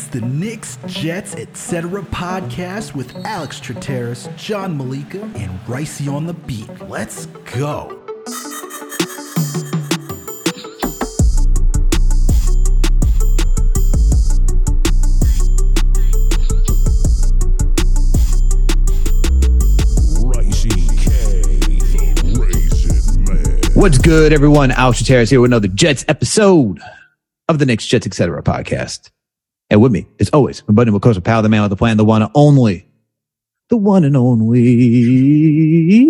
It's the Knicks, Jets, etc. podcast with Alex Trateris, John Malika, and Ricey on the beat. Let's go. What's good, everyone? Alex Trateris here with another Jets episode of the Knicks, Jets, etc. podcast. And with me, as always, my buddy Makosa Pal, the man with the plan, the one and only, the one and only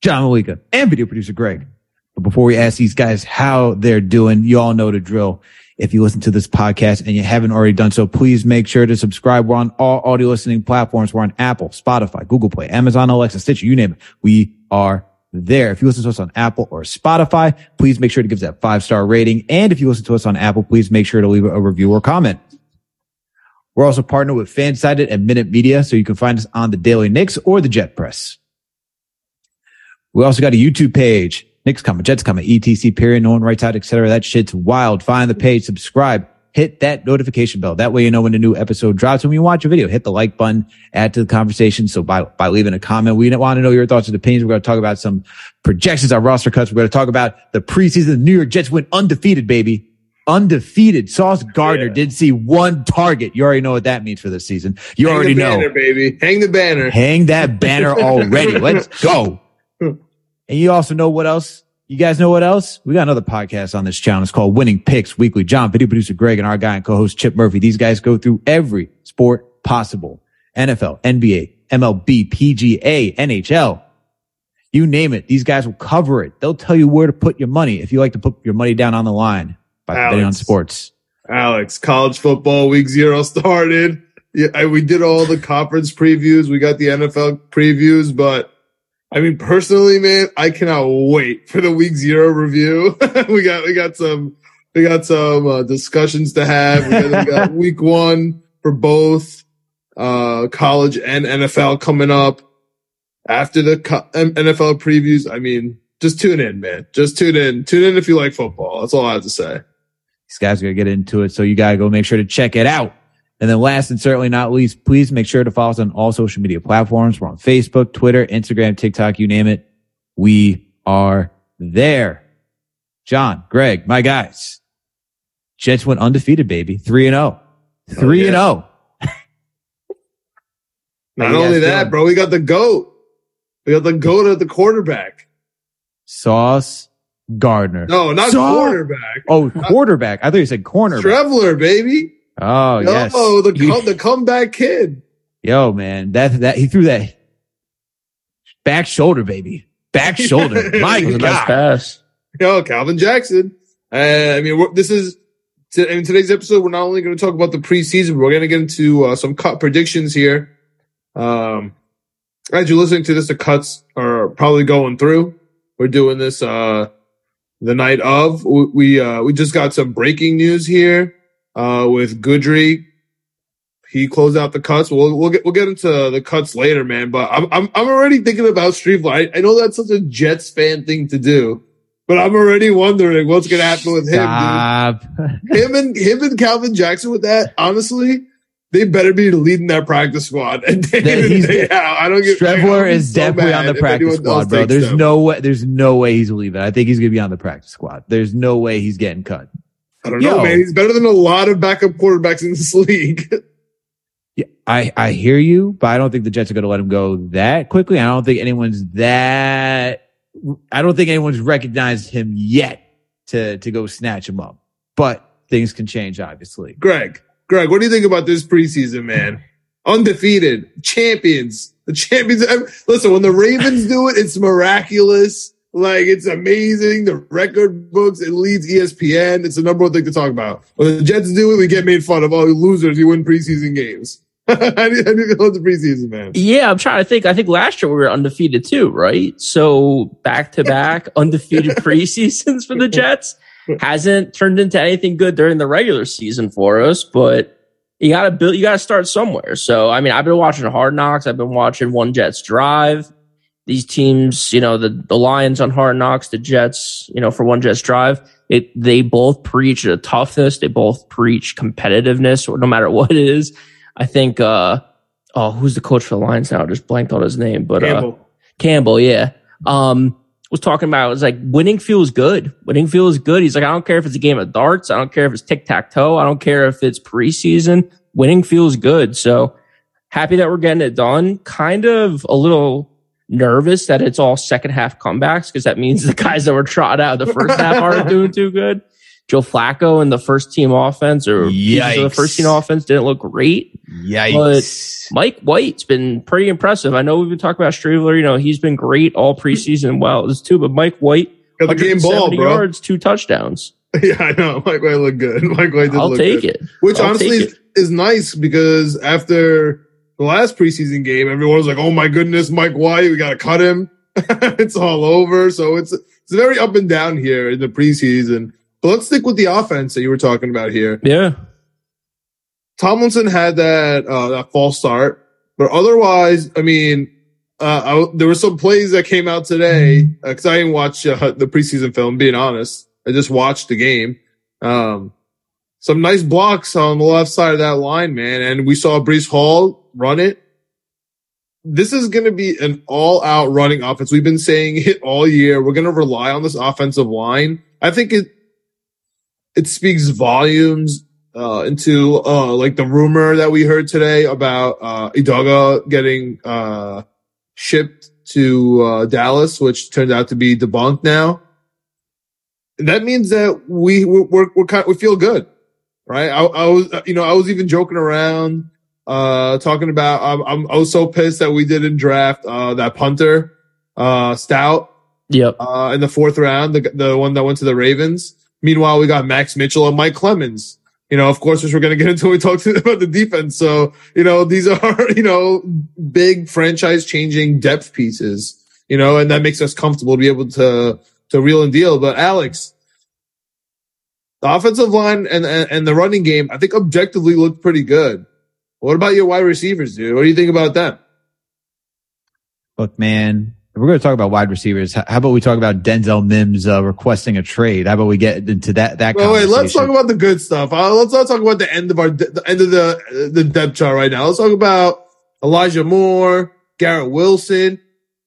John Malika and video producer Greg. But before we ask these guys how they're doing, you all know the drill. If you listen to this podcast and you haven't already done so, please make sure to subscribe. We're on all audio listening platforms. We're on Apple, Spotify, Google Play, Amazon, Alexa, Stitcher, you name it. We are there. If you listen to us on Apple or Spotify, please make sure to give us that five star rating. And if you listen to us on Apple, please make sure to leave a review or comment. We're also partnered with Fansided and Minute Media, so you can find us on the Daily Knicks or the Jet Press. We also got a YouTube page. Knicks coming, Jets coming, ETC period, no one writes out, etc. That shit's wild. Find the page, subscribe, hit that notification bell. That way you know when a new episode drops. When you watch a video, hit the like button, add to the conversation. So by, by leaving a comment, we want to know your thoughts and opinions. We're going to talk about some projections, our roster cuts. We're going to talk about the preseason. The New York Jets went undefeated, baby. Undefeated. Sauce oh, Gardner yeah. did see one target. You already know what that means for this season. You Hang already the banner, know. baby. Hang the banner. Hang that banner already. Let's go. And you also know what else? You guys know what else? We got another podcast on this channel. It's called Winning Picks Weekly. John, video producer Greg, and our guy and co-host Chip Murphy. These guys go through every sport possible. NFL, NBA, MLB, PGA, NHL. You name it. These guys will cover it. They'll tell you where to put your money if you like to put your money down on the line by Alex. betting on sports. Alex, college football week zero started. Yeah, we did all the conference previews. We got the NFL previews, but I mean, personally, man, I cannot wait for the week zero review. we got, we got some, we got some uh, discussions to have. We got, we got week one for both, uh, college and NFL coming up after the co- NFL previews. I mean, just tune in, man. Just tune in. Tune in if you like football. That's all I have to say. These guys are going to get into it. So you got to go make sure to check it out. And then last and certainly not least, please make sure to follow us on all social media platforms. We're on Facebook, Twitter, Instagram, TikTok, you name it. We are there. John, Greg, my guys. Jets went undefeated, baby. 3 and 0. 3 and 0. Not only that, bro, we got the GOAT. We got the GOAT at the quarterback. Sauce Gardner. No, not Sauce- quarterback. Oh, quarterback. I thought you said cornerback. Trevler, baby. Oh, yes. Oh, the You- the comeback kid. Yo, man, that that he threw that back shoulder, baby, back shoulder. My It was a nice pass. Yo, Calvin Jackson. Uh, I mean, we're, this is t- in today's episode. We're not only going to talk about the preseason, we're going to get into uh, some cut predictions here. Um, as you're listening to this, the cuts are probably going through. We're doing this uh, the night of. We we, uh, we just got some breaking news here uh, with Guidry. He closed out the cuts. We'll we'll get we'll get into the cuts later, man. But I'm I'm I'm already thinking about Street I, I know that's such a Jets fan thing to do, but I'm already wondering what's gonna happen with him. Dude. Him and him and Calvin Jackson with that. Honestly, they better be leading that practice squad. And day That in he's- day out. I don't get. Trevor is so definitely on the practice squad, bro. There's them. no way. There's no way he's leaving. I think he's gonna be on the practice squad. There's no way he's getting cut. I don't know, Yo. man. He's better than a lot of backup quarterbacks in this league. Yeah, I I hear you, but I don't think the Jets are gonna let him go that quickly. I don't think anyone's that. I don't think anyone's recognized him yet to to go snatch him up. But things can change, obviously. Greg, Greg, what do you think about this preseason, man? Undefeated, champions, the champions. Listen, when the Ravens do it, it's miraculous. Like it's amazing. The record books, it leads ESPN. It's the number one thing to talk about. When the Jets do it, we get made fun of. Oh, you losers, you win preseason games. I need, I need to go to the preseason, man. Yeah, I'm trying to think. I think last year we were undefeated too, right? So back to back undefeated preseasons for the Jets hasn't turned into anything good during the regular season for us, but you gotta build, you gotta start somewhere. So, I mean, I've been watching Hard Knocks. I've been watching One Jets Drive. These teams, you know, the, the Lions on Hard Knocks, the Jets, you know, for One Jets Drive. it they both preach a toughness, they both preach competitiveness, or no matter what it is. I think uh oh, who's the coach for the Lions now? I just blanked on his name, but uh Campbell. Campbell, yeah. Um was talking about it was like winning feels good. Winning feels good. He's like, I don't care if it's a game of darts, I don't care if it's tic tac toe, I don't care if it's preseason. Winning feels good. So happy that we're getting it done. Kind of a little nervous that it's all second half comebacks because that means the guys that were trotted out of the first half aren't doing too good. Joe Flacco and the first team offense or of the first team offense didn't look great. Yikes. But Mike White's been pretty impressive. I know we've been talking about Streveler. You know, he's been great all preseason. Well, this too, but Mike White, Got the game ball, bro. yards, two touchdowns. Yeah, I know. Mike White looked good. Mike White did I'll look take good. it. Which I'll honestly is nice because after the last preseason game, everyone was like, "Oh my goodness, Mike White, we got to cut him." it's all over. So it's it's very up and down here in the preseason. But let's stick with the offense that you were talking about here. Yeah. Tomlinson had that uh, that false start, but otherwise, I mean, uh, I, there were some plays that came out today because I didn't watch uh, the preseason film. Being honest, I just watched the game. Um, some nice blocks on the left side of that line, man, and we saw Breece Hall run it. This is going to be an all-out running offense. We've been saying it all year. We're going to rely on this offensive line. I think it it speaks volumes uh, into uh, like the rumor that we heard today about uh, Idaga getting uh, shipped to uh, Dallas, which turned out to be debunked now. That means that we we're we're, kind we feel good, right? I, I was you know I was even joking around uh talking about I'm, I'm I was so pissed that we didn't draft uh that punter uh Stout Yep. uh, in the fourth round, the the one that went to the Ravens. Meanwhile, we got Max Mitchell and Mike Clemons. You know, of course, which we're going to get into when we talk to, about the defense. So, you know, these are, you know, big franchise changing depth pieces, you know, and that makes us comfortable to be able to, to reel and deal. But Alex, the offensive line and, and, and the running game, I think objectively looked pretty good. What about your wide receivers, dude? What do you think about them? Look, man, we're going to talk about wide receivers, how about we talk about Denzel Mims uh, requesting a trade? How about we get into that that Well, wait, let's talk about the good stuff. Uh, let's not talk about the end of our the end of the the depth chart right now. Let's talk about Elijah Moore, Garrett Wilson,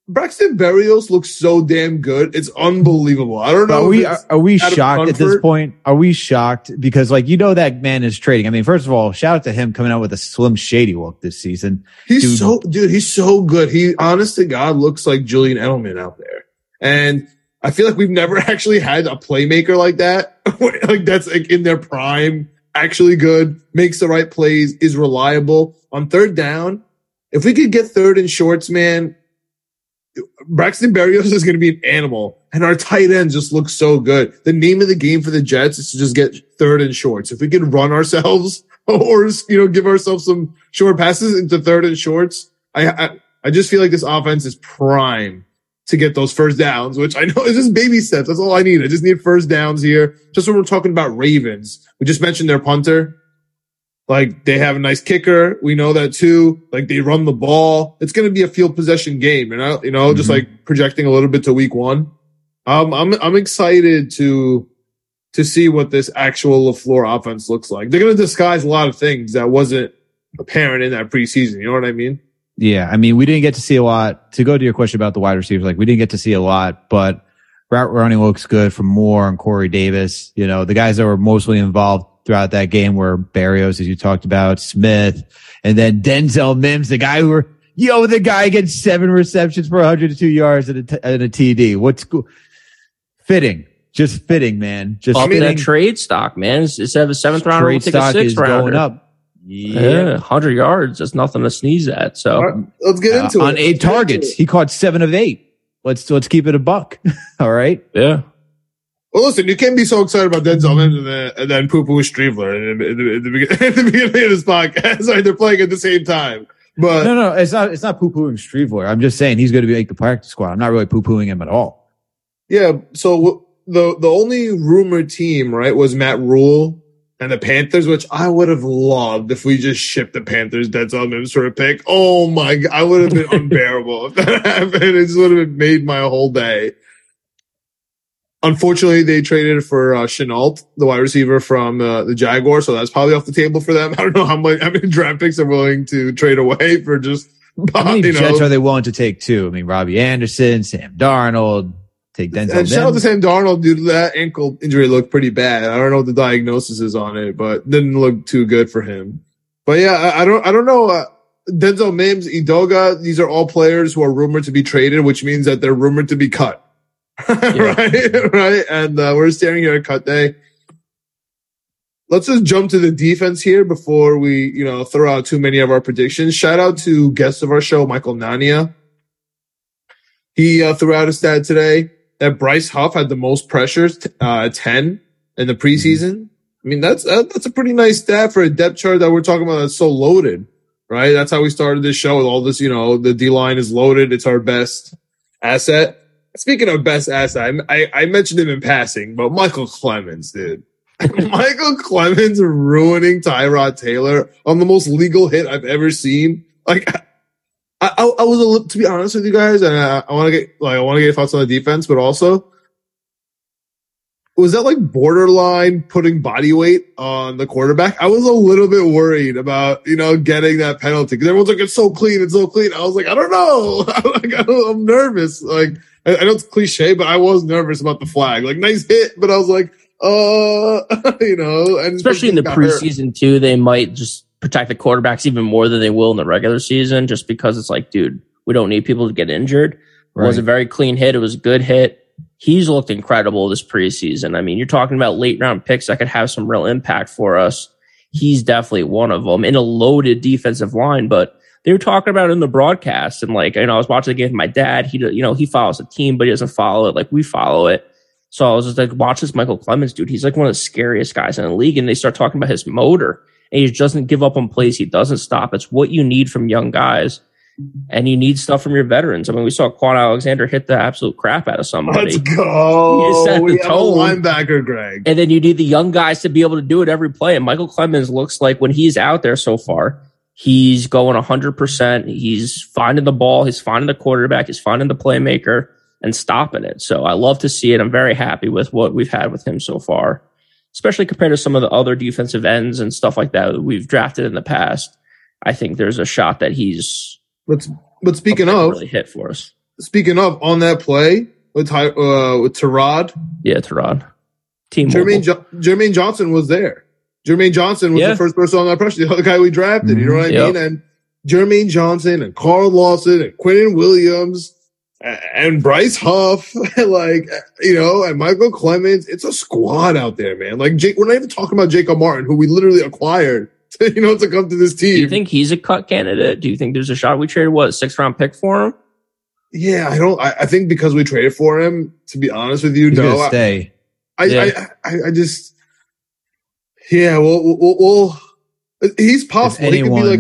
Braxton Berrios looks so damn good. It's unbelievable. I don't know. Are we are, are we shocked at this point? Are we shocked because like you know that man is trading? I mean, first of all, shout out to him coming out with a Slim Shady look this season. He's Dude. so dude. He's so good. He, honest to God, looks like Julian Edelman out there. And I feel like we've never actually had a playmaker like that. like that's like in their prime. Actually good. Makes the right plays. Is reliable on third down. If we could get third and shorts, man, Braxton Berrios is going to be an animal, and our tight end just looks so good. The name of the game for the Jets is to just get third and shorts. If we can run ourselves or you know give ourselves some short passes into third and shorts, I I, I just feel like this offense is prime to get those first downs, which I know is just baby steps. That's all I need. I just need first downs here. Just when we're talking about Ravens, we just mentioned their punter. Like they have a nice kicker. We know that too. Like they run the ball. It's going to be a field possession game, you know, you know, just Mhm. like projecting a little bit to week one. Um, I'm, I'm excited to, to see what this actual LaFleur offense looks like. They're going to disguise a lot of things that wasn't apparent in that preseason. You know what I mean? Yeah, I mean, we didn't get to see a lot. To go to your question about the wide receivers, like we didn't get to see a lot, but route running looks good from Moore and Corey Davis. You know, the guys that were mostly involved throughout that game were Berrios, as you talked about, Smith, and then Denzel Mims, the guy who were, yo, the guy gets seven receptions for 102 yards and a, t- and a TD. What's cool? Fitting. Just fitting, man. Just Up fitting. that trade stock, man. Instead of a seventh round, we'll Trade take a stock sixth is round. going up. Yeah, 100 yards. That's nothing to sneeze at. So, All right, let's get Uh, into it. on eight Let's targets. He caught seven of eight. Let's let's keep it a buck. All right. yeah. Well, listen, you can't be so excited about Denzel and then, and then poo-poo Streveler in, the- in, the- in, the at the beginning of this podcast. Sorry, they're playing at the same time. But No, no, it's not. It's not poo pooing Streveler. I'm just saying he's going to be make the practice squad. I'm not really poo pooing him at all. yeah, so the the only rumored team, right, was Matt Rhule and the Panthers, which I would have loved if we just shipped the Panthers Denzel Mims for a pick. Oh my god, I would have been unbearable if that happened. It just would have made my whole day. Unfortunately, they traded for uh, Shenault, the wide receiver from uh, the Jaguars, so that's probably off the table for them. I don't know how much how many draft picks are willing to trade away for just How many you know. Jets are they willing to take too? I mean, Robbie Anderson, Sam Darnold, take Denzel. and shout out to. Sam Darnold, dude. That ankle injury looked pretty bad. I don't know what the diagnosis is on it, but didn't look too good for him. But yeah, I, I don't, I don't know. Uh, Denzel Mims, Idoga, these are all players who are rumored to be traded, which means that they're rumored to be cut. right, right. And uh, we're staring here at cut day. Let's just jump to the defense here before we, you know, throw out too many of our predictions. Shout out to guest of our show, Michael Nania. He uh, threw out a stat today that Bryce Huff had the most pressures, uh, 10 in the preseason. I mean, that's, that, that's a pretty nice stat for a depth chart that we're talking about that's so loaded, right? That's how we started this show with all this, you know, the D line is loaded. It's our best asset. Speaking of best asset, I, I, I mentioned him in passing, but Michael Clemons, dude. Michael Clemons ruining Tyrod Taylor on the most legal hit I've ever seen. Like, I, I, I was a little, to be honest with you guys, and I, I want to get like I want to get thoughts on the defense, but also was that like borderline putting body weight on the quarterback? I was a little bit worried about you know getting that penalty because everyone's like it's so clean, it's so clean. I was like I don't know, like, I don't- I'm nervous. Like I, I know it's cliche, but I was nervous about the flag. Like nice hit, but I was like, uh, you know, and Especially in the got hurt. preseason too, they might just protect the quarterbacks even more than they will in the regular season, just because it's like, dude, we don't need people to get injured. It was a very clean hit. It was a good hit. He's looked incredible this preseason. I mean, you're talking about late round picks that could have some real impact for us. He's definitely one of them in a loaded defensive line, but they were talking about it in the broadcast. And like, you know, I was watching the game with my dad. He, you know, he follows the team, but he doesn't follow it like we follow it. So I was just like, watch this Michael Clemons dude. He's like one of the scariest guys in the league. And they start talking about his motor and he doesn't give up on plays. He doesn't stop. It's what you need from young guys. And you need stuff from your veterans. I mean, we saw Kwon Alexander hit the absolute crap out of somebody. Let's go. You set the we have a tone. linebacker, Greg. And then you need the young guys to be able to do it every play. And Michael Clemons looks like when he's out there so far, he's going 100%. He's finding the ball, he's finding the quarterback, he's finding the playmaker and stopping it. So I love to see it. I'm very happy with what we've had with him so far, especially compared to some of the other defensive ends and stuff like that that we've drafted in the past. I think there's a shot that he's But but speaking of really hit for us. speaking of on that play with Ty, uh, with Terod, Yeah, Teron. Team Jermaine jo- Jermaine Johnson was there. Jermaine Johnson was Yeah. the first person on that pressure. The other guy we drafted. You know what I mm-hmm. Yep. mean? And Jermaine Johnson and Carl Lawson and Quentin Williams and Bryce Huff, like you know, and Michael Clemons. It's a squad out there, man. Like Jake, we're not even talking about Jacob Martin, who we literally acquired. To, you know, to come to this team. Do you think he's a cut candidate? Do you think there's a shot we traded what six round pick for him? Yeah, I don't. I, I think because we traded for him. To be honest with you, He's no. stay. I, Yeah. I, I, I just. Yeah, well, well, well he's If possible. he could be like.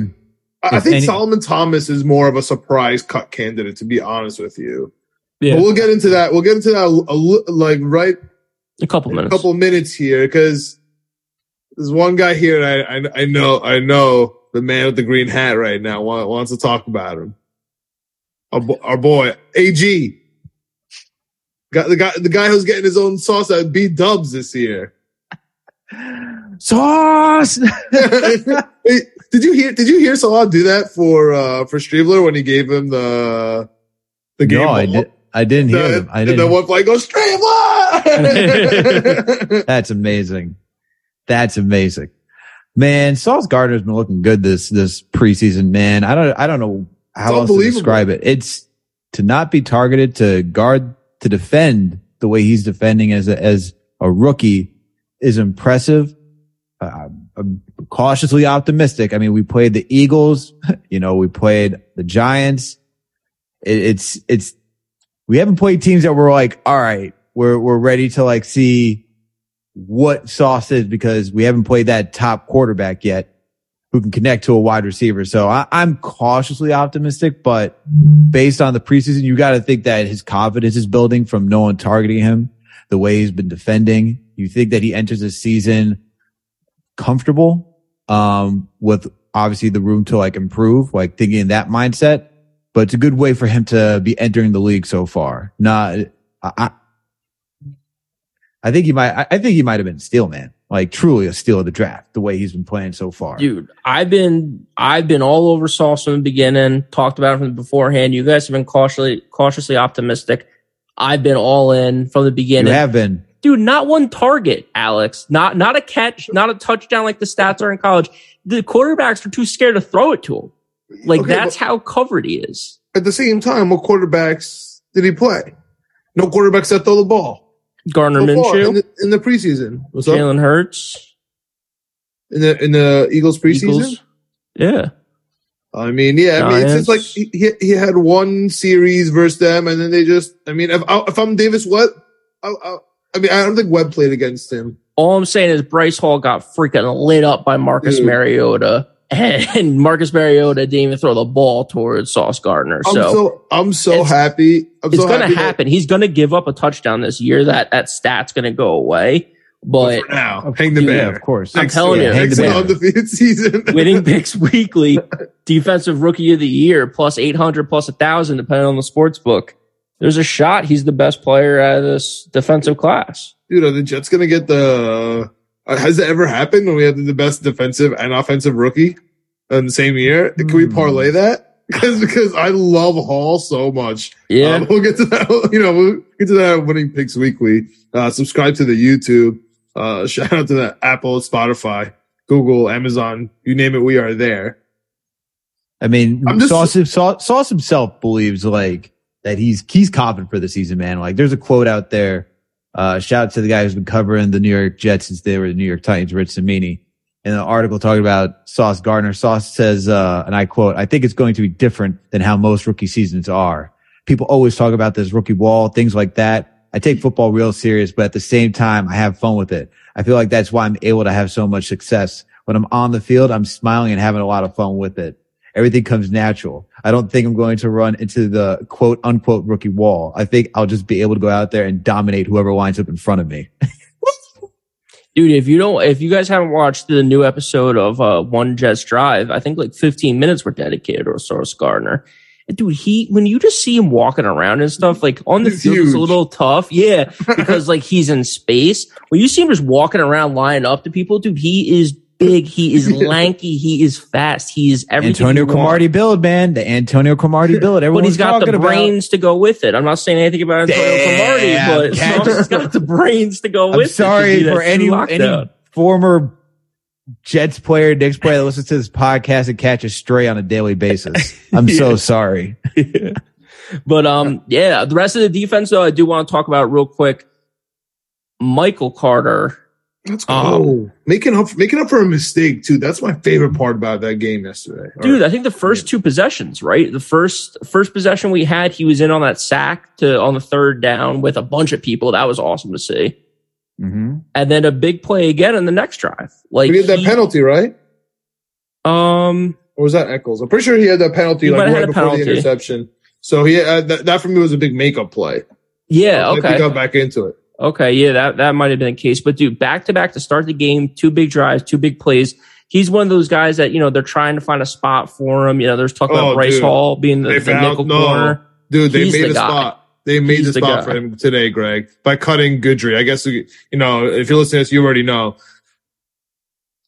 I I think any- Solomon Thomas is more of a surprise cut candidate. To be honest with you, Yeah, but we'll get into that. We'll get into that a, a like right a couple in a minutes. couple minutes here because there's one guy here. that I, I I know I know the man with the green hat right now wants to talk about him. Our, bo- our boy AG, got the guy the guy who's getting his own sauce at B Dubs this year. Sauce. Did you hear? Did you hear Salah do that for uh for Streveler when he gave him the the game? no, I, ball? did, I didn't hear The- them. I and then one play goes Streveler. That's amazing. That's amazing. Man, Sauce Gardner's been looking good this this preseason, man. I don't I don't know how It's else to describe it. It's to not be targeted to guard to defend the way he's defending as a, as a rookie is impressive. Uh, I'm cautiously optimistic. I mean, we played the Eagles, you know, we played the Giants. It, it's it's we haven't played teams that were like, all right, we're we're ready to like see what Sauce is because we haven't played that top quarterback yet who can connect to a wide receiver. So I, I'm cautiously optimistic, but based on the preseason, you got to think that his confidence is building from no one targeting him the way he's been defending. You think that he enters the season comfortable, um, with obviously the room to like improve, like thinking in that mindset, but it's a good way for him to be entering the league so far. Not, I, I think he might. I, think he might have been steal man, like truly a steal of the draft. The way he's been playing so far, Dude, I've been I've been all over Sauce from the beginning. Talked about it from beforehand. You guys have been cautiously cautiously optimistic. I've been all in from the beginning. You have been. Dude, not one target, Alex. Not not a catch, not a touchdown like the stats are in college. The quarterbacks are too scared to throw it to him. Like Okay, that's how covered he is. At the same time, what quarterbacks did he play? No quarterbacks that throw the ball. Gardner So far in the, in the preseason. What's up? Jalen Hurts, In the in the Eagles preseason? Eagles. Yeah. I mean, yeah, I mean, it's just like he, he had one series versus them, and then they just. I mean, if I, if I'm Davis Webb, I, I, I mean, I don't think Webb played against him. All I'm saying is Bryce Hall got freaking lit up by Marcus Dude. Mariota. And Marcus Mariota didn't even throw the ball towards Sauce Gardner. I'm So, so I'm so It's- happy. I'm it's so going to happy that- happen. He's going to give up a touchdown this year. That that stat's going to go away. But for now, hang the yeah, banner. of course. I'm Next telling year. you. next Hang the year, banner. undefeated season. winning picks weekly, defensive rookie of the year, plus 800, plus a thousand, depending on the sports book. There's a shot he's the best player out of this defensive class. Dude, are the Jets gonna get the? Uh, has it ever happened when we have the best defensive and offensive rookie in the same year? Can we Hmm. parlay that? Because because I love Hall so much. Yeah. Um, we'll get to that. You know, we'll get to that winning picks weekly. Uh, subscribe to the YouTube. Uh, shout out to the Apple, Spotify, Google, Amazon. You name it, we are there. I mean, I'm just- Sauce, Sauce, Sauce himself believes like that he's he's confident for the season, man. Like, there's a quote out there. Uh, shout out to the guy who's been covering the New York Jets since they were the New York Titans, Rich Cimini. In an article talking about Sauce Gardner, Sauce says, uh, and I quote, I think it's going to be different than how most rookie seasons are. People always talk about this rookie wall, things like that. I take football real serious, but at the same time, I have fun with it. I feel like that's why I'm able to have so much success. When I'm on the field, I'm smiling and having a lot of fun with it. Everything comes natural. I don't think I'm going to run into the quote unquote rookie wall. I think I'll just be able to go out there and dominate whoever winds up in front of me. Dude, if you don't, if you guys haven't watched the new episode of uh, One Jets Drive, I think like 15 minutes were dedicated to Sauce Gardner. Dude, he, when you just see him walking around and stuff, like on the He's field, it's a little tough. Yeah. Because like he's in space. When you see him just walking around lining up to people, dude, he is big. He is lanky. He is fast. He is everything. Antonio. Cromartie build, man. The Antonio Cromartie build. Everyone's but he's got the about. brains to go with it. I'm not saying anything about Antonio Damn, Cromartie, but catch- he's got the brains to go I'm with it. sorry for any, any former Jets player, Knicks player that listens to this podcast and catches stray on a daily basis. I'm so sorry. But um, yeah, the rest of the defense though, I do want to talk about real quick. Michael Carter. Let's go. Um, making up, making up for a mistake too. That's my favorite part about that game yesterday. Dude, I think the first two possessions, right? The first first possession we had, he was in on that sack to on the third down with a bunch of people. That was awesome to see. Mm-hmm. And then a big play again in the next drive. Like we had that he- penalty, right? Um, Or was that Echols? I'm pretty sure he had that penalty like right before penalty. the interception. So he uh, that, that for me was a big makeup play. yeah, Like, He okay. got back into it. Okay, yeah, that, that might have been the case. But dude, back to back to start the game, two big drives, two big plays. He's one of those guys that, you know, they're trying to find a spot for him. You know, there's talk about Oh, Bryce dude. Hall being the, They the found- nickel no. corner. Dude, they He's made the a guy. spot. They made He's the the spot guy. for him today, Greg, by cutting Guidry. I guess you know if you're listening to this, you already know.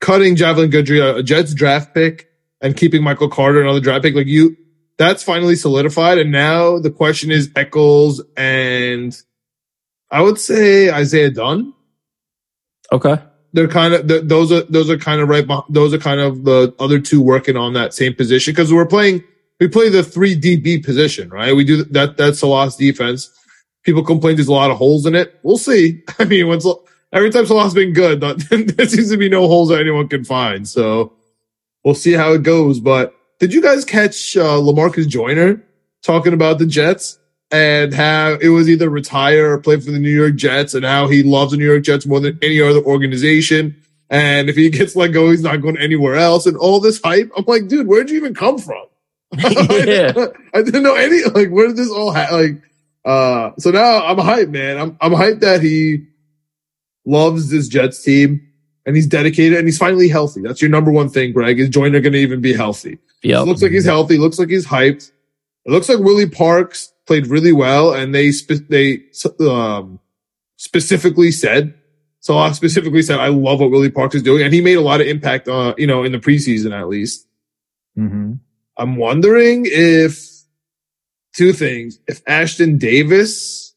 Cutting Javelin Guidry, a, a Jets draft pick, and keeping Michael Carter, another draft pick, like you, that's finally solidified. And now the question is Echols and I would say Isaiah Dunn. Okay. They're kind of th- those are those are kind of right. Those are kind of the other two working on that same position because we're playing. We play the three DB position, right? We do that. That's Salah's defense. People complain there's a lot of holes in it. We'll see. I mean, Sal- every time Salah's been good, there seems to be no holes that anyone can find. So we'll see how it goes. But did you guys catch uh, Lamarcus Joyner talking about the Jets and how it was either retire or play for the New York Jets and how he loves the New York Jets more than any other organization? And if he gets let go, he's not going anywhere else. And all this hype, I'm like, dude, where'd you even come from? Yeah. I didn't know any. Like, where did this all ha- like? Uh, so now I'm hyped, man. I'm I'm hyped that he loves this Jets team and he's dedicated and he's finally healthy. That's your number one thing, Greg. Is Joyner going to even be healthy? Yeah. Looks like he's healthy. Looks like he's hyped. It looks like Willie Parks played really well, and they sp- they um specifically said. Salah specifically said, I love what Willie Parks is doing. And he made a lot of impact, uh, you know, in the preseason at least. Mm-hmm. I'm wondering if two things. If Ashtyn Davis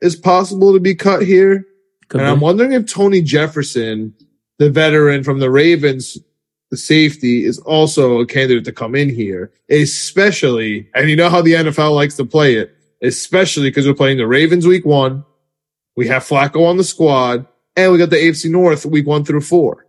is possible to be cut here. Could and I'm wondering if Tony Jefferson, the veteran from the Ravens, the safety, is also a candidate to come in here, especially, and you know how the NFL likes to play it, especially because we're playing the Ravens week one. We have Flacco on the squad and we got the AFC North week one through four.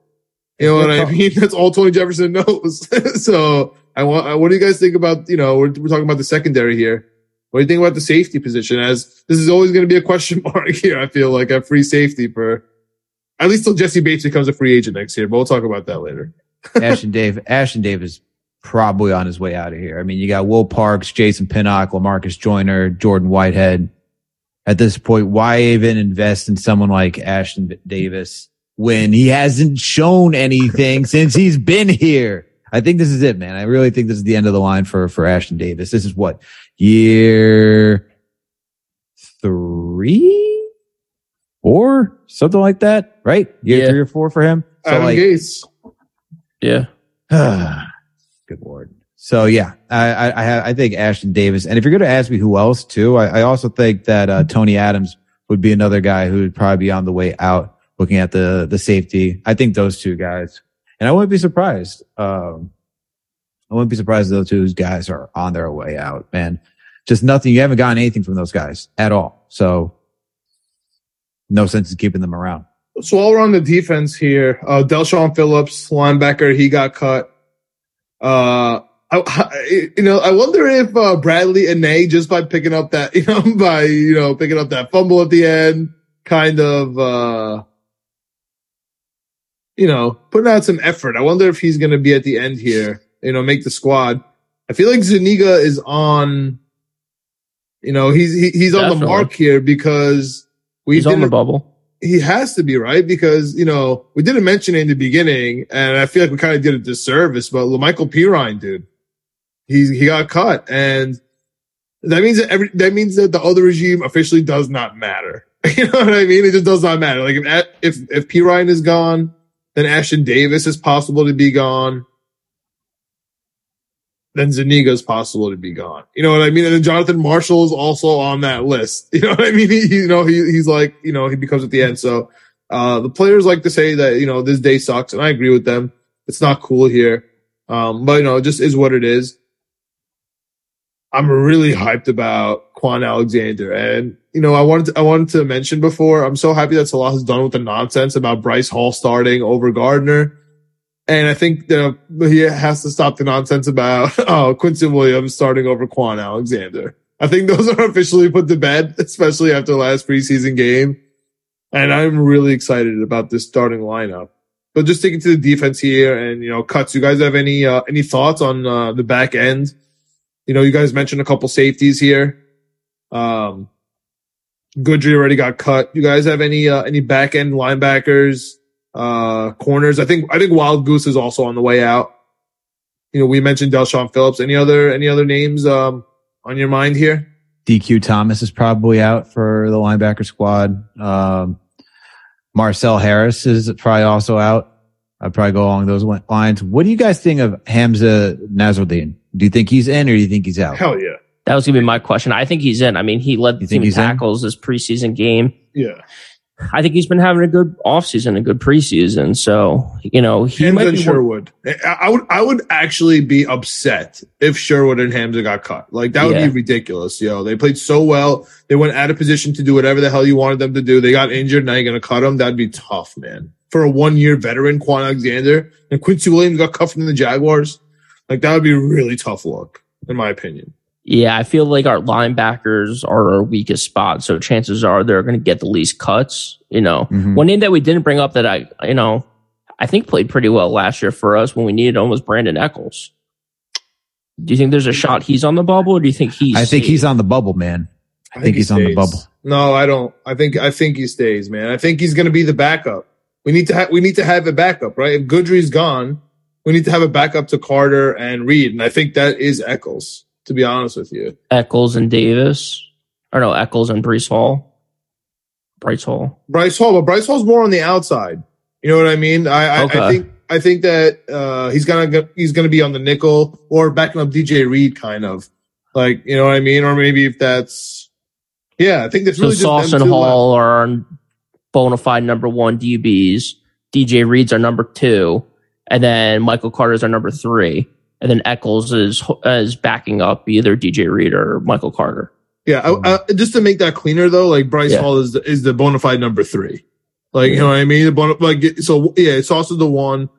You know what I mean? That's all Tony Jefferson knows. so I want, I- what do you guys think about, you know, we're, we're talking about the secondary here. What do you think about the safety position? As this is always going to be a question mark here. I feel like a free safety for at least till Jessie Bates becomes a free agent next year, but we'll talk about that later. Ashtyn Dave, Ashtyn Davis is probably on his way out of here. I mean, you got Will Parks, Jason Pinnock, Lamarcus Joyner, Jordan Whitehead. At this point, why even invest in someone like Ashtyn Davis when he hasn't shown anything since he's been here? I think this is it, man. I really think this is the end of the line for, for Ashtyn Davis. This is what year three, four, something like that, right? Year Yeah. three or four for him. So Adam like, Gase. Yeah. Good lord. So yeah, I I I, think Ashtyn Davis, and if you're going to ask me who else too, I, I also think that uh, Tony Adams would be another guy who would probably be on the way out. Looking at the the safety, I think those two guys, and I wouldn't be surprised. Um, I wouldn't be surprised if those two guys are on their way out. Man, just nothing. You haven't gotten anything from those guys at all. So no sense in keeping them around. So while we're on the defense here, uh, Delshawn Phillips, linebacker, he got cut. Uh, I, I- you know, I wonder if uh, Bradlee Anae just by picking up that, you know, by you know picking up that fumble at the end, kind of, uh, you know, putting out some effort. I wonder if he's going to be at the end here, you know, make the squad. I feel like Zuniga is on, you know, he's he, he's on the mark here because we He's on the bubble. He has to be right because you know we didn't mention it in the beginning, and I feel like we kind of did a disservice. But Michael Perine, dude, he he got cut, and that means that every that means that the other regime officially does not matter. You know what I mean? It just does not matter. Like if if if Perine is gone, then Ashtyn Davis is possible to be gone. Then Zuniga is possible to be gone. You know what I mean? And then Jonathan Marshall is also on that list. You know what I mean? He, you know, he, he's like, you know, he becomes at the end. So, uh, the players like to say that, you know, this day sucks and I agree with them. It's not cool here. Um, but you know, it just is what it is. I'm really hyped about Kwon Alexander. And, you know, I wanted to, I wanted to mention before, I'm so happy that Salah has done with the nonsense about Bryce Hall starting over Gardner. And I think that he has to stop the nonsense about oh, Quincy Williams starting over Kwon Alexander. I think those are officially put to bed, especially after last preseason game. And I'm really excited about this starting lineup. But just sticking to the defense here and, you know, cuts, you guys have any, uh, any thoughts on, uh, the back end? You know, you guys mentioned a couple safeties here. Um, Guidry already got cut. You guys have any, uh, any back end linebackers? Uh, corners. I think I think Wild Goose is also on the way out. You know, we mentioned Delshawn Phillips. Any other any other names um, on your mind here? DQ Thomas is probably out for the linebacker squad. Um, Marcel Harris is probably also out. I'd probably go along those lines. What do you guys think of Hamsah Nasirildeen? Do you think he's in or do you think he's out? Hell yeah, That was gonna be my question. I think he's in. I mean, he led the You team in he's in? tackles this preseason game. yeah. I think he's been having a good offseason, a good preseason. So, you know, he Hamza might and be Sherwood. I, I would I would actually be upset if Sherwood and Hamza got cut. Like that would Yeah. be ridiculous. Yo, they played so well. They went out of position to do whatever the hell you wanted them to do. They got injured. Now you're gonna cut them. That'd be tough, man. For a one year veteran, Kwon Alexander and Quincy Williams got cut from the Jaguars. Like that would be a really tough look, in my opinion. Yeah, I feel like our linebackers are our weakest spot. So chances are they're going to get the least cuts. You know, Mhm. one name that we didn't bring up that I, you know, I think played pretty well last year for us when we needed him was Brandon Echols. Do you think there's a shot he's on the bubble, or do you think he's? I think he's on the bubble, man. I think he he's on the bubble. No, I don't. I think I think he stays, man. I think he's going to be the backup. We need to ha- we need to have a backup, right? If Guidry's gone, we need to have a backup to Carter and Reed, and I think that is Echols. To be honest with you, Echols and Davis, or no, Echols and Breece Hall. Bryce Hall. Bryce Hall, but Bryce Hall's more on the outside. You know what I mean? I, I, Okay. I think I think that uh, he's gonna go- he's gonna be on the nickel or backing up DJ Reed, kind of like you know what I mean, or maybe if that's yeah, I think that's So really Sauce just and two left. Hall are bona fide number one DBs. DJ Reed's our number two, and then Michael Carter's our number three, and then Echols is is backing up either DJ Reed or Michael Carter. Yeah, I, mm-hmm. I, just to make that cleaner though, like Bryce Yeah. Hall is the, is the bona fide number three. Like you know what I mean? The bona, like so yeah, it's also the one.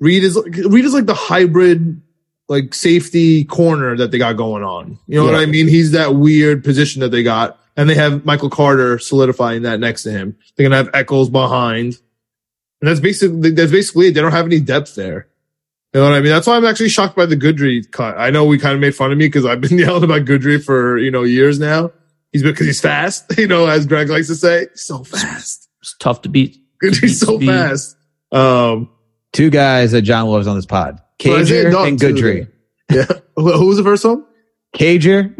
Reed is like Reed is like the hybrid like safety corner that they got going on. You know what I mean? He's that weird position that they got, and they have Michael Carter solidifying that next to him. They're gonna have Echols behind, and that's basically that's basically it. They don't have any depth there. You know what I mean? That's why I'm actually shocked by the Guidry cut. I know we kind of made fun of me because I've been yelling about Guidry for you know years now. He's because he's fast, you know, as Greg likes to say, so fast. It's tough to beat. Guidry's so Speed. fast. Um, Two guys that John loves on this pod. Well, Cager Dunn, and too. Guidry. yeah. Who who was the first one? Cager.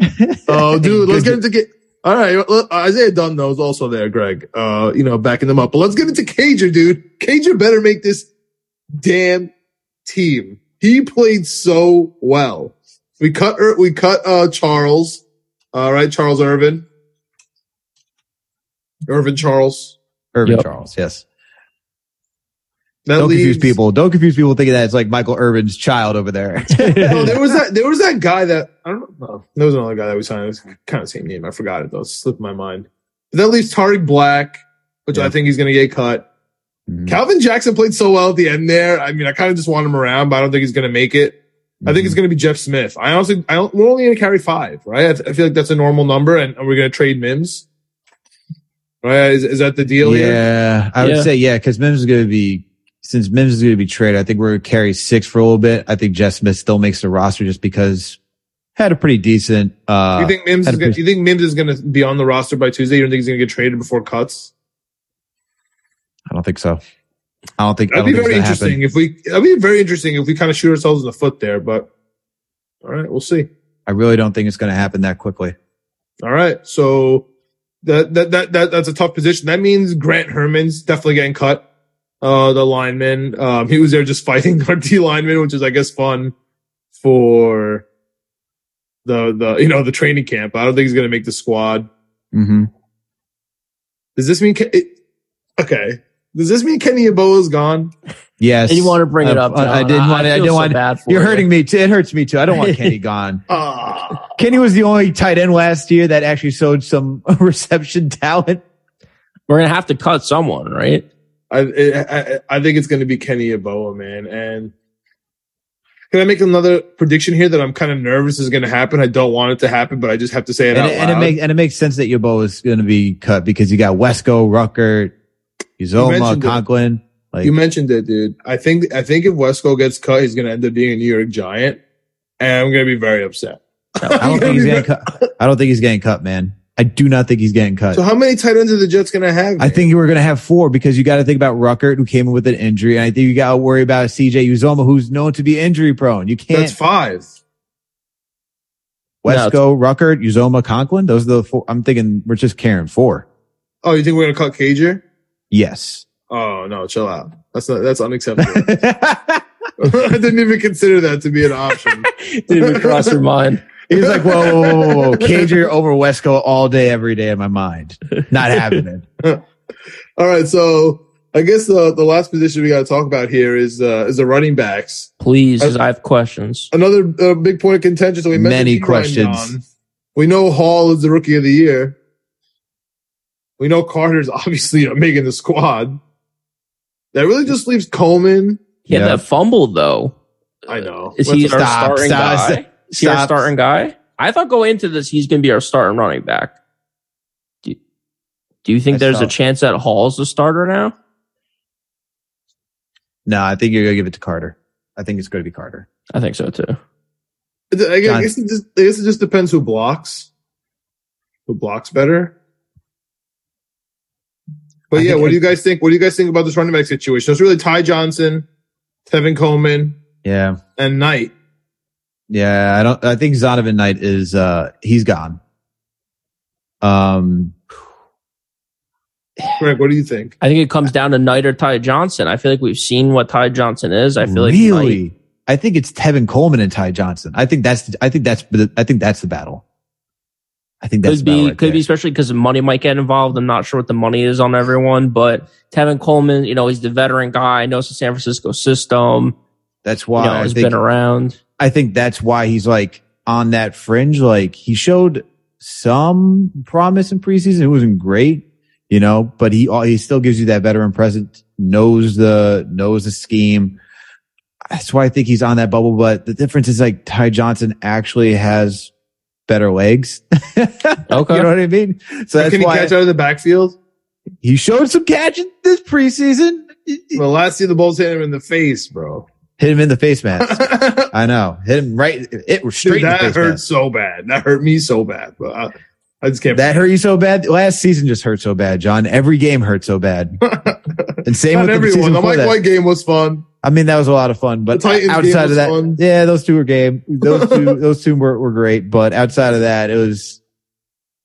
Oh, dude, let's Guidry. get into get. All right, well, Isaiah Dunn though is also there, Greg. Uh, you know, backing them up. But let's get into Cager, dude. Cager better make this damn team. He played so well. We cut, Er- we cut uh Charles. All right, Charles Irvin. Irvin Charles. Irvin Yep. Charles. Yes. That Don't confuse people. Don't confuse people thinking that it's like Michael Irvin's child over there. No, there was that. There was that guy that I don't know. There was another guy that we signed. It was kind of the same name. I forgot it though. It slipped my mind. But that leaves Tarik Black, which Yeah. I think he's going to get cut. Mhm. Calvin Jackson played so well at the end there. I mean, I kind of just want him around, but I don't think he's going to make it. I think it's going to be Jeff Smith. I honestly, I don't, we're only going to carry five, right? I, th- I feel like that's a normal number, and, and we're going to trade Mims. Right? Is, is that the deal here? Yeah, I would Yeah. say yeah, because Mims is going to be since Mims is going to be traded. I think we're going to carry six for a little bit. I think Jeff Smith still makes the roster just because had a pretty decent. uh you think Mims had is a gonna, pretty- you think Mims is going to be on the roster by Tuesday? You don't think he's going to get traded before cuts? I don't think so. I don't think That'd be don't very think it's gonna interesting if we. That'd be very interesting if we kind of shoot ourselves in the foot there. But all right, we'll see. I really don't think it's going to happen that quickly. All right, so that that that, that that's a tough position. That means Grant Hermanns definitely getting cut. Uh, the lineman, um, he was there just fighting our D lineman, which is I guess fun for the the you know the training camp. I don't think he's gonna make the squad. hmm Does this mean? It- okay. Does this mean Kenny Yeboah is gone? Yes, And you want to bring it Uh, up? I- I didn't want. I, feel didn't so want. bad for You're you. hurting me too. It hurts me too. I don't want Kenny gone. Ah, Kenny was the only tight end last year that actually showed some reception talent. We're gonna have to cut someone, right? I, I I think it's going to be Kenny Yeboah, man. And can I make another prediction here that I'm kind of nervous is going to happen? I don't want it to happen, but I just have to say it and out it, and it loud. makes and it makes sense that Yeboah is going to be cut because you got Wesco, Ruckert, Uzomah, mentioned it. Conklin. Like you mentioned it, dude. I think I think if Wesco gets cut, he's going to end up being a New York Giant, and I'm going to be very upset. I don't think he's getting cut. I don't think he's getting cut, man. I do not think he's getting cut. So how many tight ends are the Jets going to have? I think you were going to have four because you got to think about Ruckert, who came in with an injury, and I think you got to worry about CJ Uzomah, who's known to be injury prone. You can't That's five. Wesco, Ruckert, Uzomah, Conklin. Those are the four. I'm thinking we're just carrying four. Oh, you think we're going to cut Cager? Yes. Oh no, chill out. That's not that's unacceptable. I didn't even consider that to be an option. Didn't even cross your mind. He's like, whoa, whoa, whoa, whoa, whoa. Cager over Wesco all day, every day in my mind. Not happening. All right, so I guess the the last position we got to talk about here is uh, is the running backs. Please, 'cause I have questions. Another uh, big point of contention. So we mentioned Many questions. gone. We know Hall is the rookie of the year. We know Carter's obviously making the squad. That really just leaves Coleman. He had Yeah. that fumble though. I know. Is he our Stop, starting stop, guy? Is he our starting guy? I thought going into this he's going to be our starting running back. Do, do you think I there's saw- a chance that Hall's the starter now? No, I think you're going to give it to Carter. I think it's going to be Carter. I think so too. I guess, I John. guess it just, I guess it just depends who blocks. Who blocks better? But I yeah, what I- do you guys think? What do you guys think about this running back situation? It's really Ty Johnson, Tevin Coleman, Yeah. and Knight. Yeah. I don't, I think Zonovan Knight is, uh, he's gone. Um, Greg, what do you think? I think it comes down to Knight or Ty Johnson. I feel like we've seen what Ty Johnson is. I feel like really, Knight- I think it's Tevin Coleman and Ty Johnson. I think that's, I think that's, the- I think that's the battle. I think that's could be right could there. be especially because the money might get involved. I'm not sure what the money is on everyone, but Tevin Coleman, you know, he's the veteran guy, knows the San Francisco system. That's You why know, I has think, been around. I think that's why he's like on that fringe. Like he showed some promise in preseason. It wasn't great, you know, but he, he still gives you that veteran presence, knows the, knows the scheme. That's why I think he's on that bubble. But the difference is like Ty Johnson actually has better legs. Okay. you know what I mean? So that's Can he why catch out of the backfield? he showed some catching this preseason. Well, last year the Bulls hit him in the face, bro. Hit him in the face mask. I know. Hit him right. It was straight Dude, in the that face hurt mask. so bad. That hurt me so bad. But I, I just can't. That hurt you so bad. Last season just hurt so bad, John. Every game hurt so bad. And same Not with everyone. season The before Mike. White game was fun. I mean, that was a lot of fun. But The Titans game outside of that, fun. yeah, those two were game. Those two, those two were, were great. But outside of that, it was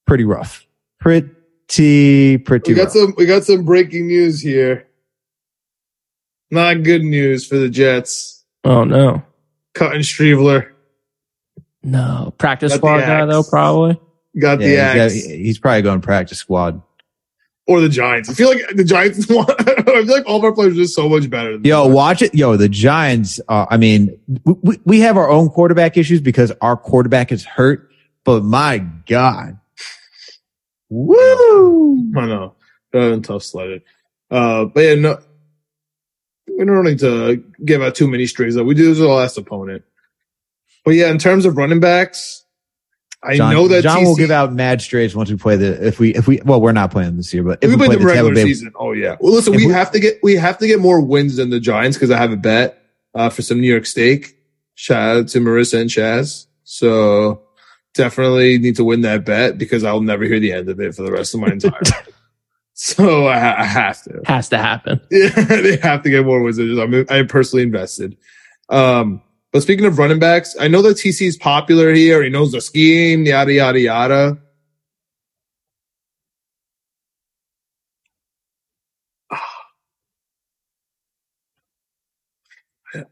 pretty rough. Pretty, pretty We got rough. some. We got some breaking news here. Not good news for the Jets. Oh no. Cutting Streveler No. Practice Got squad guy though, probably. got the axe, he's, got- he's probably going to practice squad. Or the Giants. I feel like the Giants. want- I feel like all of our players are just so much better. Than Yo, watch it. Yo, the Giants. Uh, I mean, we, we have our own quarterback issues because our quarterback is hurt. But my God, woo! I know. Uh, tough sledded. Uh, but yeah, no, we don't need to give out too many strays. Though we do this with the last opponent. But yeah, in terms of running backs, I John, know that John will give out mad strays once we play the. If we, if we, well, we're not playing this year, but if we, we, played play the the regular Bay, season. Oh yeah. Well, listen, we, we- have to get we have to get more wins than the Giants because I have a bet uh, for some New York steak. Shout out to Marissa and Chaz. So definitely need to win that bet because I'll never hear the end of it for the rest of my entire life. So I, ha- I have to. Has to happen. Yeah, they have to get more wins I'm, I'm personally invested. Um, but speaking of running backs, I know that TC is popular here. He knows the scheme, yada, yada, yada.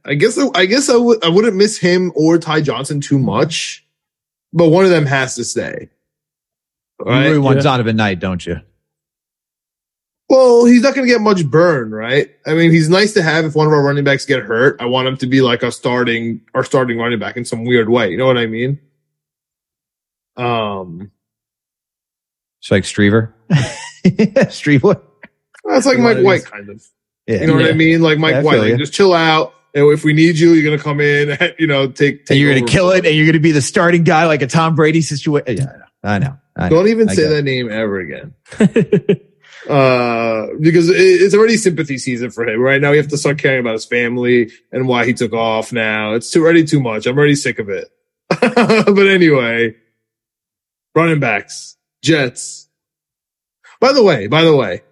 I guess I guess I would I wouldn't miss him or Ty Johnson too much, but one of them has to stay. you really want Yeah. Zonovan Knight, don't you? Well, he's not going to get much burn, right? I mean, he's nice to have if one of our running backs get hurt. I want him to be like a starting, our starting running back in some weird way. You know what I mean? Um, It's like Streaver, Streaver. that's like You Mike White, kind of. Yeah, You know what I mean? Like Mike Yeah, White, like just chill out. And if we need you, you're going to come in, and, you know, take, take and you're gonna kill it, and you're gonna be the starting guy like a Tom Brady situation. Yeah, I know. I know. I know. Don't even I say get it. that name ever again. uh, because it, it's already sympathy season for him. Right now, we have to start caring about his family and why he took off. Now it's too already too much. I'm already sick of it. but anyway, running backs, Jets. By the way, by the way,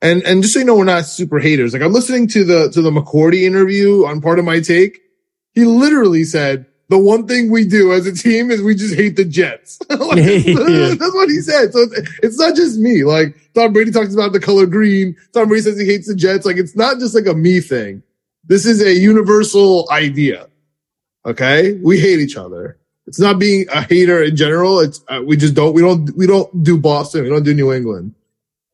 and and just so you know, we're not super haters. Like I'm listening to the to the McCourty interview on part of my take. He literally said. The one thing we do as a team is we just hate the Jets. Like, Yeah. That's what he said. So it's, it's not just me. Like Tom Brady talks about the color green. Tom Brady says he hates the Jets. Like it's not just like a me thing. This is a universal idea. Okay, we hate each other. It's not being a hater in general. It's uh, we just don't we don't we don't do Boston. We don't do New England.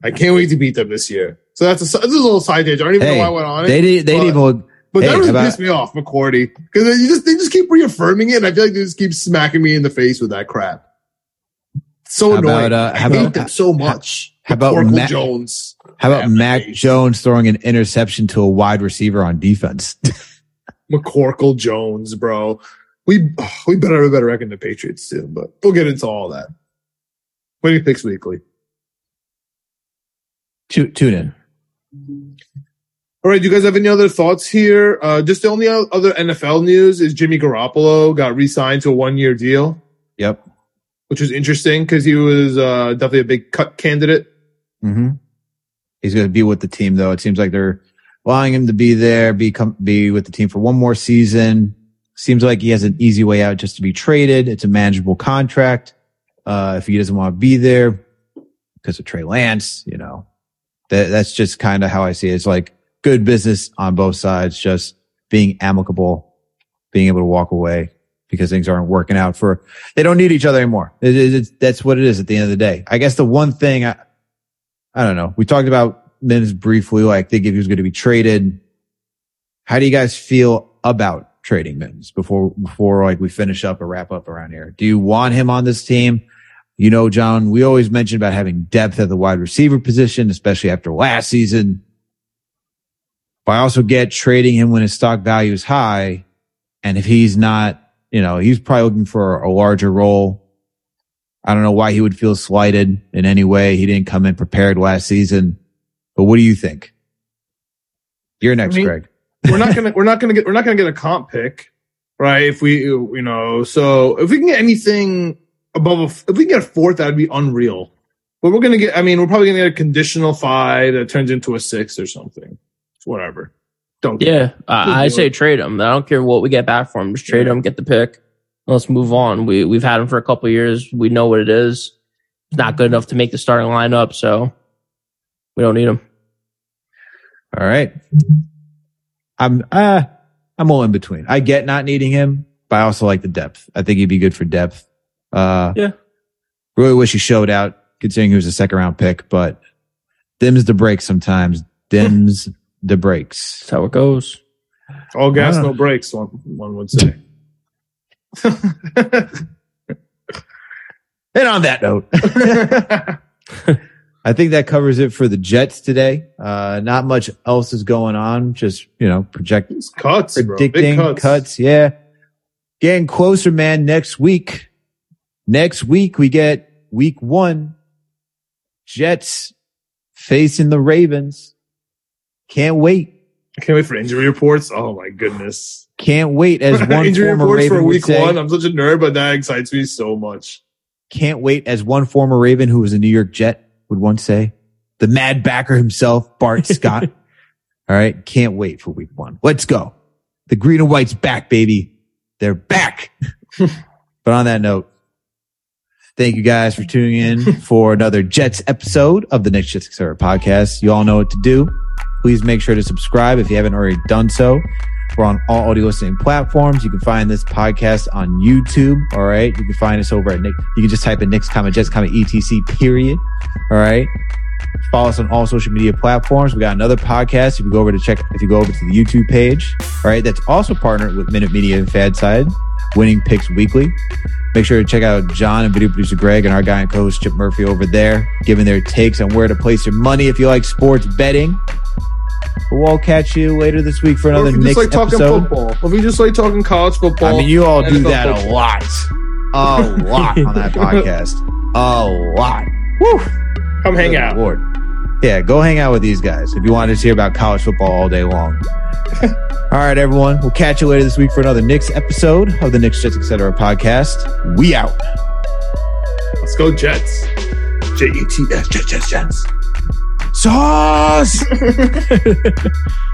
I can't wait to beat them this year. So that's a this is a little side tangent. I don't even Hey, know why I went on it. They didn't. They didn't even. But Hey, that really how about- pissed me off, McCourty, because you just they just keep reaffirming it, and I feel like they just keep smacking me in the face with that crap. So How annoying. about, uh, I how hate about- them so much. how about Oracle Matt- Jones? How about Mac. Jones throwing an interception to a wide receiver on defense? McCorkle Jones, bro. We we better have a better record than the Patriots too, but we'll get into all that. Winning picks weekly. Tu- Tune in. All right, do you guys have any other thoughts here? Uh, just the only other NFL news is Jimmy Garoppolo got re-signed to a one-year deal, Yep. which was interesting because he was uh, definitely a big cut candidate. hmm He's going to be with the team, though. It seems like they're allowing him to be there, be com- be with the team for one more season. Seems like he has an easy way out just to be traded. It's a manageable contract. Uh, if he doesn't want to be there because of Trey Lance, you know, That that's just kind of how I see it. It's like good business on both sides, just being amicable, being able to walk away because things aren't working out for, they don't need each other anymore. It, it, it's, that's what it is at the end of the day. I guess the one thing I, I don't know. We talked about Mims briefly, like think if he was going to be traded. How do you guys feel about trading Mims before, before like we finish up or wrap up around here? Do you want him on this team? You know, John, we always mention about having depth at the wide receiver position, especially after last season. But I also get trading him when his stock value is high. And if he's not, you know, he's probably looking for a larger role. I don't know why he would feel slighted in any way. He didn't come in prepared last season. But what do you think? You're next, I mean, Greg. we're not gonna we're not gonna get we're not gonna get a comp pick, right? If we you know, so if we can get anything above a, if we can get a fourth, that'd be unreal. But we're gonna get I mean, we're probably gonna get a conditional five that turns into a six or something. Whatever. Don't Yeah, I, I say trade him. I don't care what we get back for him. Just trade Yeah. him, get the pick. Let's move on. We we've had him for a couple of years. We know what it is. He's not good enough to make the starting lineup, so we don't need him. All right. I'm, uh, I'm all in between. I get not needing him, but I also like the depth. I think he'd be good for depth. Uh, Yeah. really wish he showed out considering he was a second round pick, but dims the brakes sometimes. Dims the brakes. That's how it goes. all gas, Ah. no brakes, one one would say. And on that note, I think that covers it for the Jets today. Uh, not much else is going on. Just, you know, project, It's cuts, bro. Big predicting cuts. cuts. Yeah. Getting closer, man. Next week. Next week, we get week one. Jets facing the Ravens. Can't wait. I can't wait for injury reports. Oh my goodness. Can't wait as one injury former reports Raven for week say. one. I'm such a nerd, but that excites me so much. Can't wait as one former Raven who was a New York Jet would once say. The mad backer himself, Bart Scott. All right. Can't wait for week one. Let's go. The green and white's back, baby. They're back. but on that note, thank you guys for tuning in for another Jets episode of the Knicks Jets Etc. podcast. You all know what to do. Please make sure to subscribe if you haven't already done so. We're on all audio listening platforms. You can find this podcast on YouTube. All right. You can find us over at Nick. You can just type in Nick's comment, Jets comment, ETC period. All right. Follow us on all social media platforms. We got another podcast. If you go over to check, if you go over to the YouTube page, all right, that's also partnered with Minute Media and FanSided, Winning Picks Weekly. Make sure to check out John and video producer Greg and our guy and co-host Chip Murphy over there, giving their takes on where to place your money if you like sports betting. But we'll catch you later this week for Or another if you just Knicks like talking episode. football. Or if you just like talking college football. I mean, you all do NFL that a lot, a lot on that podcast, a lot. Woo! Come hang Good out. Lord. Yeah, go hang out with these guys if you want to hear about college football all day long. all right, everyone. We'll catch you later this week for another Knicks episode of the Knicks Jets Etc. podcast. We out. Let's go Jets. J E T S Jets Jets Jets. Sauce!